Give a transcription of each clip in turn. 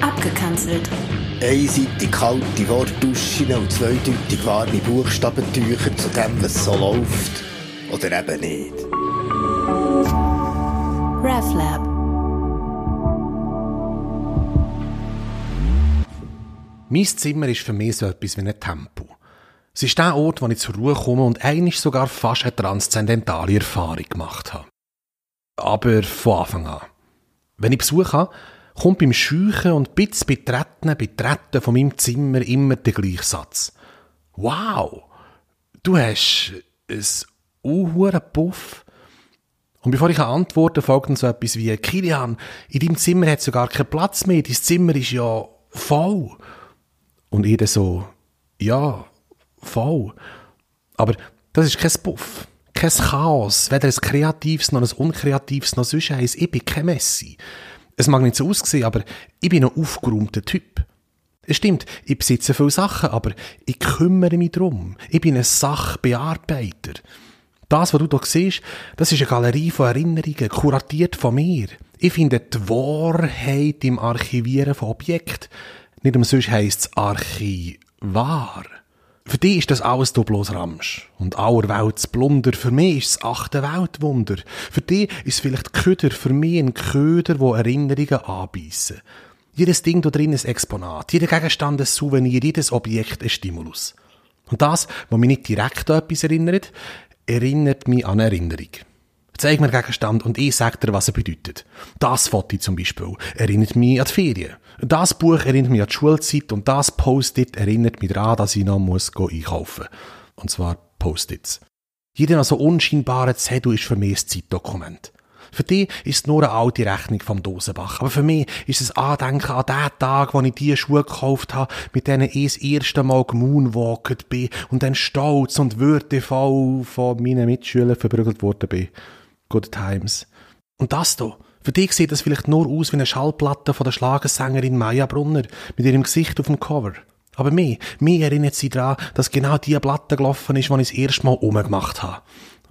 Abgekanzelt. Einseitig kalte Wortduschen und zweideutig warme Buchstabentücher zu dem, was so läuft. Oder eben nicht. RefLab. Mein Zimmer ist für mich so etwas wie ein Tempo. Es ist der Ort, wo ich zur Ruhe komme und eigentlich sogar fast eine transzendentale Erfahrung gemacht habe. Aber von Anfang an. Wenn ich Besuch habe, kommt beim Scheuchen und Bitz betreten, betreten von meinem Zimmer immer der gleiche Satz. Wow! Du hast ein unhuren Puff. Und bevor ich antworte, folgt dann so etwas wie, Kilian, in deinem Zimmer hat sogar keinen Platz mehr, dein Zimmer ist ja voll. Und dann so, ja, voll. Aber das ist kein Puff, kein Chaos, weder ein kreatives noch ein unkreatives noch sonst eins. Ich bin kein Messi. Es mag nicht so aussehen, aber ich bin ein aufgeräumter Typ. Es stimmt, ich besitze viele Sachen, aber ich kümmere mich drum. Ich bin ein Sachbearbeiter. Das, was du hier siehst, das ist eine Galerie von Erinnerungen, kuratiert von mir. Ich finde die Wahrheit im Archivieren von Objekten. Nicht umsonst heisst es Archivar. Für dich ist das alles du bloß Ramsch. Und aller Welts Blunder. Für mich ist es achte Weltwunder. Für dich ist es vielleicht Köder. Für mich ein Köder, wo Erinnerungen anbeissen. Jedes Ding da drin ist Exponat. Jeder Gegenstand ein Souvenir. Jedes Objekt ein Stimulus. Und das, was mich nicht direkt an etwas erinnert, erinnert mich an eine Erinnerung. Zeig mir Gegenstand und ich sag dir, was er bedeutet. Das Foto zum Beispiel erinnert mich an die Ferien. Das Buch erinnert mich an die Schulzeit und das Post-it erinnert mich daran, dass ich noch muss einkaufen muss. Und zwar Post-its. Jeder noch so unscheinbare Zettel ist für mich ein Zeitdokument. Für dich ist es nur eine alte Rechnung vom Dosenbach. Aber für mich ist es Andenken an den Tag, wo ich die Schuhe gekauft habe, mit denen ich das erste Mal gemoonwalkt bin und dann stolz und würdevoll von meinen Mitschülern verprügelt worden bin. Good times. Und das hier, für dich sieht das vielleicht nur aus wie eine Schallplatte von der Schlagersängerin Maya Brunner mit ihrem Gesicht auf dem Cover. Aber mir, mir erinnert sie daran, dass genau die Platte gelaufen ist, die ich das erste Mal umgemacht habe.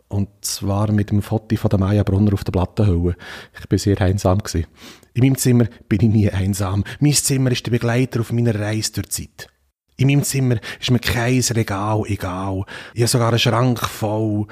Und zwar mit dem Foto von der Maya Brunner auf der Plattenhülle. Ich bin sehr einsam gewesen. In meinem Zimmer bin ich nie einsam. Mein Zimmer ist der Begleiter auf meiner Reise durch die Zeit. In meinem Zimmer ist mir kein Regal egal. Ich habe sogar einen Schrank voll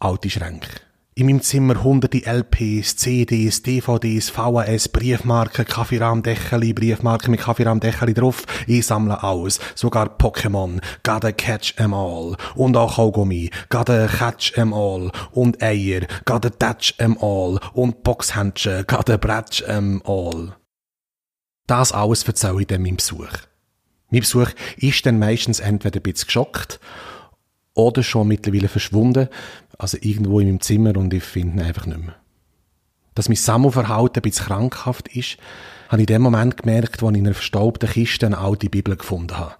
alte Schränke. In meinem Zimmer hunderte LPs, CDs, DVDs, VHS, Briefmarken, Kaffeerahmdecheli, Briefmarken mit Kaffeerahmdecheli drauf. Ich sammle alles. Sogar Pokémon. Gotta catch em all. Und auch Kaugummi. Gotta catch em all. Und Eier. Gotta touch em all. Und Boxhändchen. Gotta bratsch em all. Das alles erzähle ich dann meinem Besuch. Mein Besuch ist dann meistens entweder ein bisschen geschockt oder schon mittlerweile verschwunden, also irgendwo in meinem Zimmer und ich finde ihn einfach nicht mehr. Dass mein Sammelverhalten ein bisschen krankhaft ist, habe ich in dem Moment gemerkt, als ich in einer verstaubten Kiste eine alte Bibel gefunden habe.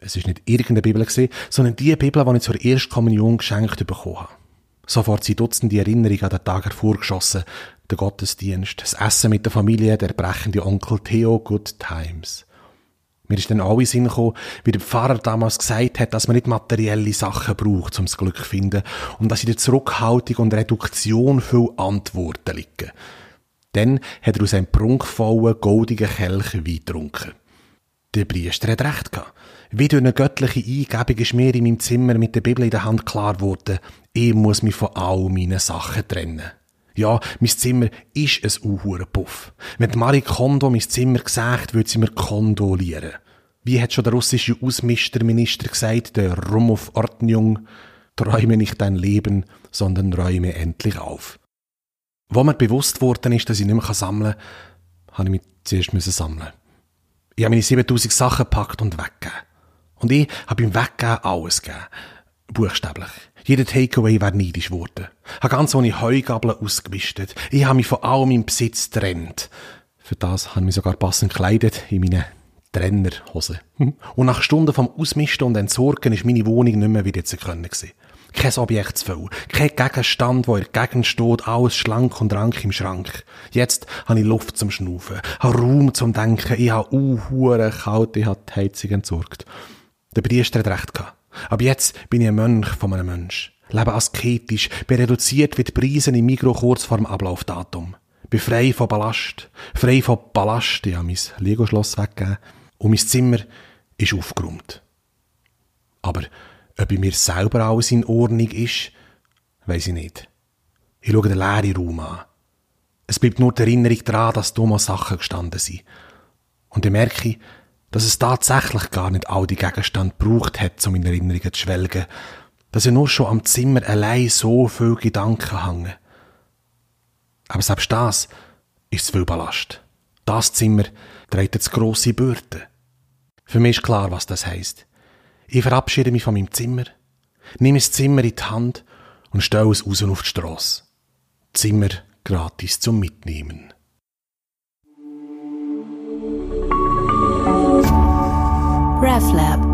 Es ist nicht irgendeine Bibel gewesen, sondern die Bibel, die ich zur ersten Kommunion geschenkt bekommen habe. Sofort sind Dutzende Erinnerungen an den Tag hervorgeschossen. Der Gottesdienst, das Essen mit der Familie, der brechende Onkel Theo, Good Times. Mir ist dann auch in Sinn gekommen, wie der Pfarrer damals gesagt hat, dass man nicht materielle Sachen braucht, um das Glück zu finden und dass in der Zurückhaltung und Reduktion viel Antworten liegen. Dann hat er aus einem prunkvollen, goldigen Kelch Wein getrunken. Der Priester hat recht gehabt. Wie durch eine göttliche Eingebung ist mir in meinem Zimmer mit der Bibel in der Hand klar geworden, ich muss mich von all meinen Sachen trennen. Ja, mein Zimmer ist ein Uhurenpuff. Wenn Marie Kondo mein Zimmer gesagt, würde sie mir kondolieren. Wie hat schon der russische Ausmischerminister gesagt, der Rumov Ordnung, träume nicht dein Leben, sondern räume endlich auf. Wo mir bewusst worden ist, dass ich nicht mehr sammeln kann, habe ich mich zuerst sammeln. Ich habe meine 7000 Sachen gepackt und weggegeben. Und ich habe beim Weggeben alles gegeben. Buchstäblich. Jeder Takeaway wäre neidisch geworden. Habe ganz ohne Heugabeln ausgemistet. Ich habe mich von allem im Besitz getrennt. Für das habe ich mich sogar passend gekleidet in meine Trennerhose. Und nach Stunden vom Ausmisten und Entsorgen ist meine Wohnung nicht mehr wieder zu können. Kein Objekt zu viel, kein Gegenstand, wo der Gegend alles schlank und rank im Schrank. Jetzt habe ich Luft zum Schnaufen, habe Raum zum Denken, ich habe uhuere kalt, ich habe die Heizung entsorgt. Der Priester hat recht gehabt. Aber jetzt bin ich ein Mönch von einem Mensch. Lebe asketisch, bin reduziert wie die Preise im Mikro kurz vor dem Ablaufdatum. Bin frei von Ballast. Frei von Ballast. Ich habe mein Lego-Schloss weggegeben. Und mein Zimmer ist aufgeräumt. Aber ob bei mir selber alles in Ordnung ist, weiß ich nicht. Ich schaue den leeren Raum an. Es bleibt nur die Erinnerung daran, dass da mal Sachen gestanden sind. Und ich merke, dass es tatsächlich gar nicht all die Gegenstände gebraucht hat, um in Erinnerungen zu schwelgen, dass ich nur schon am Zimmer allein so viel Gedanken hängen. Aber selbst das ist zu viel Ballast. Das Zimmer trägt jetzt grosse Bürden. Für mich ist klar, was das heißt. Ich verabschiede mich von meinem Zimmer, nehme das Zimmer in die Hand und stelle es raus auf die Strasse. Zimmer gratis zum Mitnehmen. RefLab